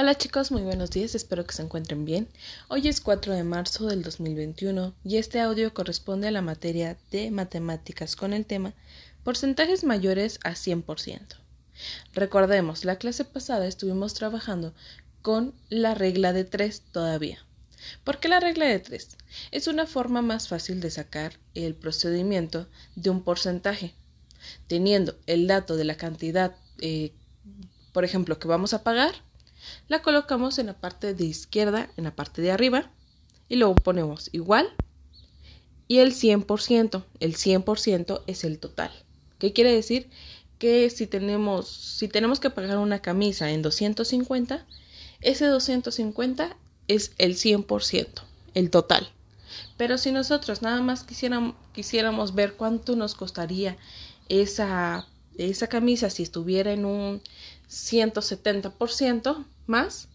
Hola chicos, muy buenos días, espero que se encuentren bien. Hoy es 4 de marzo del 2021 y este audio corresponde a la materia de matemáticas con el tema porcentajes mayores a 100%. Recordemos, la clase pasada estuvimos trabajando con la regla de 3 todavía. ¿Por qué la regla de 3? Es una forma más fácil de sacar el procedimiento de un porcentaje. Teniendo el dato de la cantidad, eh, por ejemplo, que vamos a pagar, la colocamos en la parte de izquierda, en la parte de arriba, y luego ponemos igual y el 100%. El 100% es el total. ¿Qué quiere decir? Que si tenemos, si tenemos que pagar una camisa en 250, ese 250 es el 100%, el total. Pero si nosotros nada más quisiéramos, quisiéramos ver cuánto nos costaría esa, esa camisa si estuviera en un 170%, más,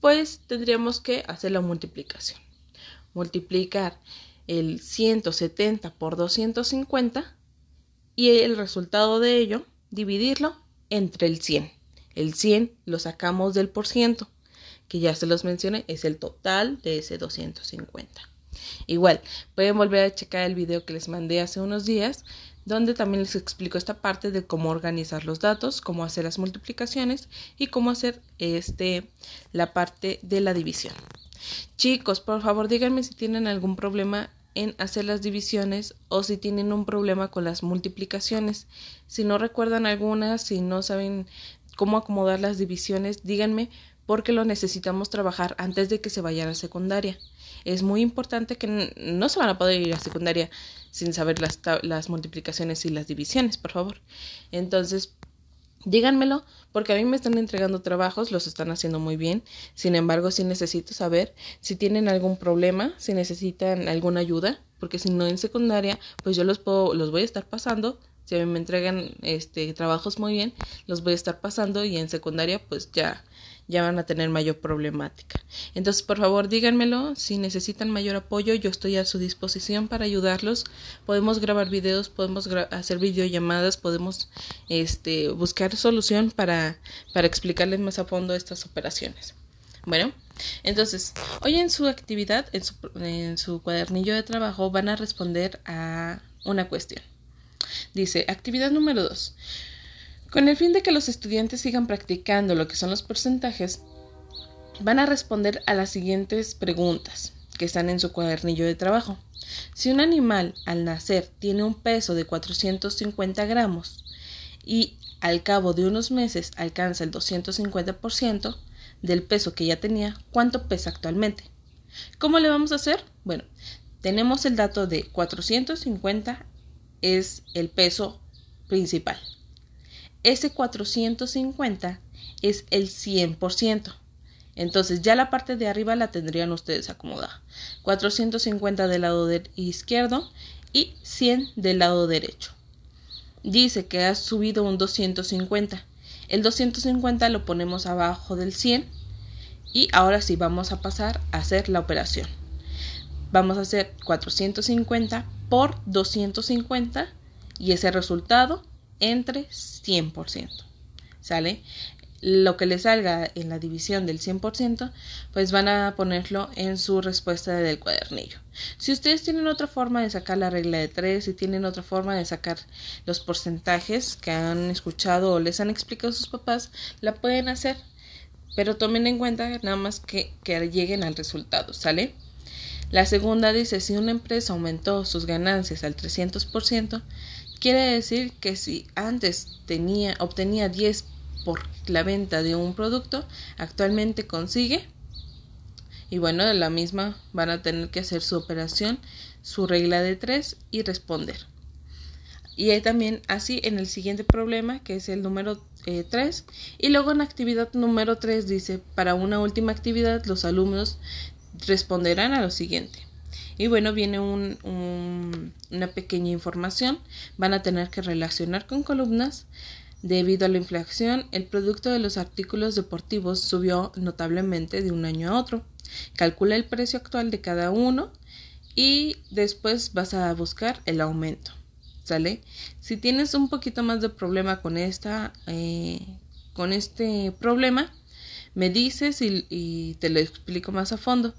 pues tendríamos que hacer la multiplicación. Multiplicar el 170 por 250 y el resultado de ello dividirlo entre el 100. El 100 lo sacamos del por ciento, que ya se los mencioné, es el total de ese 250. Igual, pueden volver a checar el video que les mandé hace unos días donde también les explico esta parte de cómo organizar los datos, cómo hacer las multiplicaciones y cómo hacer este la parte de la división. Chicos, por favor, díganme si tienen algún problema en hacer las divisiones o si tienen un problema con las multiplicaciones. Si no recuerdan alguna, si no saben cómo acomodar las divisiones, díganme porque lo necesitamos trabajar antes de que se vayan a secundaria. Es muy importante que no se van a poder ir a secundaria sin saber las, multiplicaciones y las divisiones, por favor. Entonces, díganmelo, porque a mí me están entregando trabajos, los están haciendo muy bien. Sin embargo, sí necesito saber si tienen algún problema, si necesitan alguna ayuda, porque si no en secundaria, pues yo los puedo, los voy a estar pasando. Si me entregan este trabajos muy bien, los voy a estar pasando y en secundaria, pues ya ya van a tener mayor problemática. Entonces, por favor, díganmelo. Si necesitan mayor apoyo, yo estoy a su disposición para ayudarlos. Podemos grabar videos, podemos hacer videollamadas, podemos este, buscar solución para, para explicarles más a fondo estas operaciones. Bueno, entonces, hoy en su actividad, en su, en su cuadernillo de trabajo, van a responder a una cuestión. Dice, actividad número 2. Con el fin de que los estudiantes sigan practicando lo que son los porcentajes, van a responder a las siguientes preguntas que están en su cuadernillo de trabajo. Si un animal al nacer tiene un peso de 450 gramos y al cabo de unos meses alcanza el 250% del peso que ya tenía, ¿cuánto pesa actualmente? ¿Cómo le vamos a hacer? Bueno, tenemos el dato de 450 es el peso principal. Ese 450 es el 100%. Entonces ya la parte de arriba la tendrían ustedes acomodada. 450 del lado izquierdo y 100 del lado derecho. Dice que ha subido un 250. El 250 lo ponemos abajo del 100 y ahora sí vamos a pasar a hacer la operación. Vamos a hacer 450 por 250 y ese resultado entre 100%. ¿Sale? Lo que le salga en la división del 100%, pues van a ponerlo en su respuesta del cuadernillo. Si ustedes tienen otra forma de sacar la regla de 3, si tienen otra forma de sacar los porcentajes que han escuchado o les han explicado sus papás, la pueden hacer. Pero tomen en cuenta nada más que, que lleguen al resultado, ¿sale? La segunda dice, si una empresa aumentó sus ganancias al 300%, Quiere decir que si antes tenía, obtenía 10 por la venta de un producto, actualmente consigue. Y bueno, de la misma van a tener que hacer su operación, su regla de 3 y responder. Y hay también así en el siguiente problema, que es el número 3. Eh, y luego en actividad número 3 dice, para una última actividad los alumnos responderán a lo siguiente. Y bueno, viene un, una pequeña información. Van a tener que relacionar con columnas. Debido a la inflación, el producto de los artículos deportivos subió notablemente de un año a otro. Calcula el precio actual de cada uno y después vas a buscar el aumento. ¿Sale? Si tienes un poquito más de problema con esta, eh, con este problema, me dices y, te lo explico más a fondo.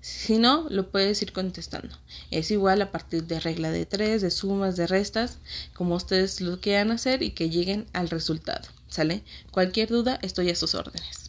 Si no, lo puedes ir contestando. Es igual a partir de regla de tres, de sumas, de restas, como ustedes lo quieran hacer y que lleguen al resultado. ¿Sale? Cualquier duda, estoy a sus órdenes.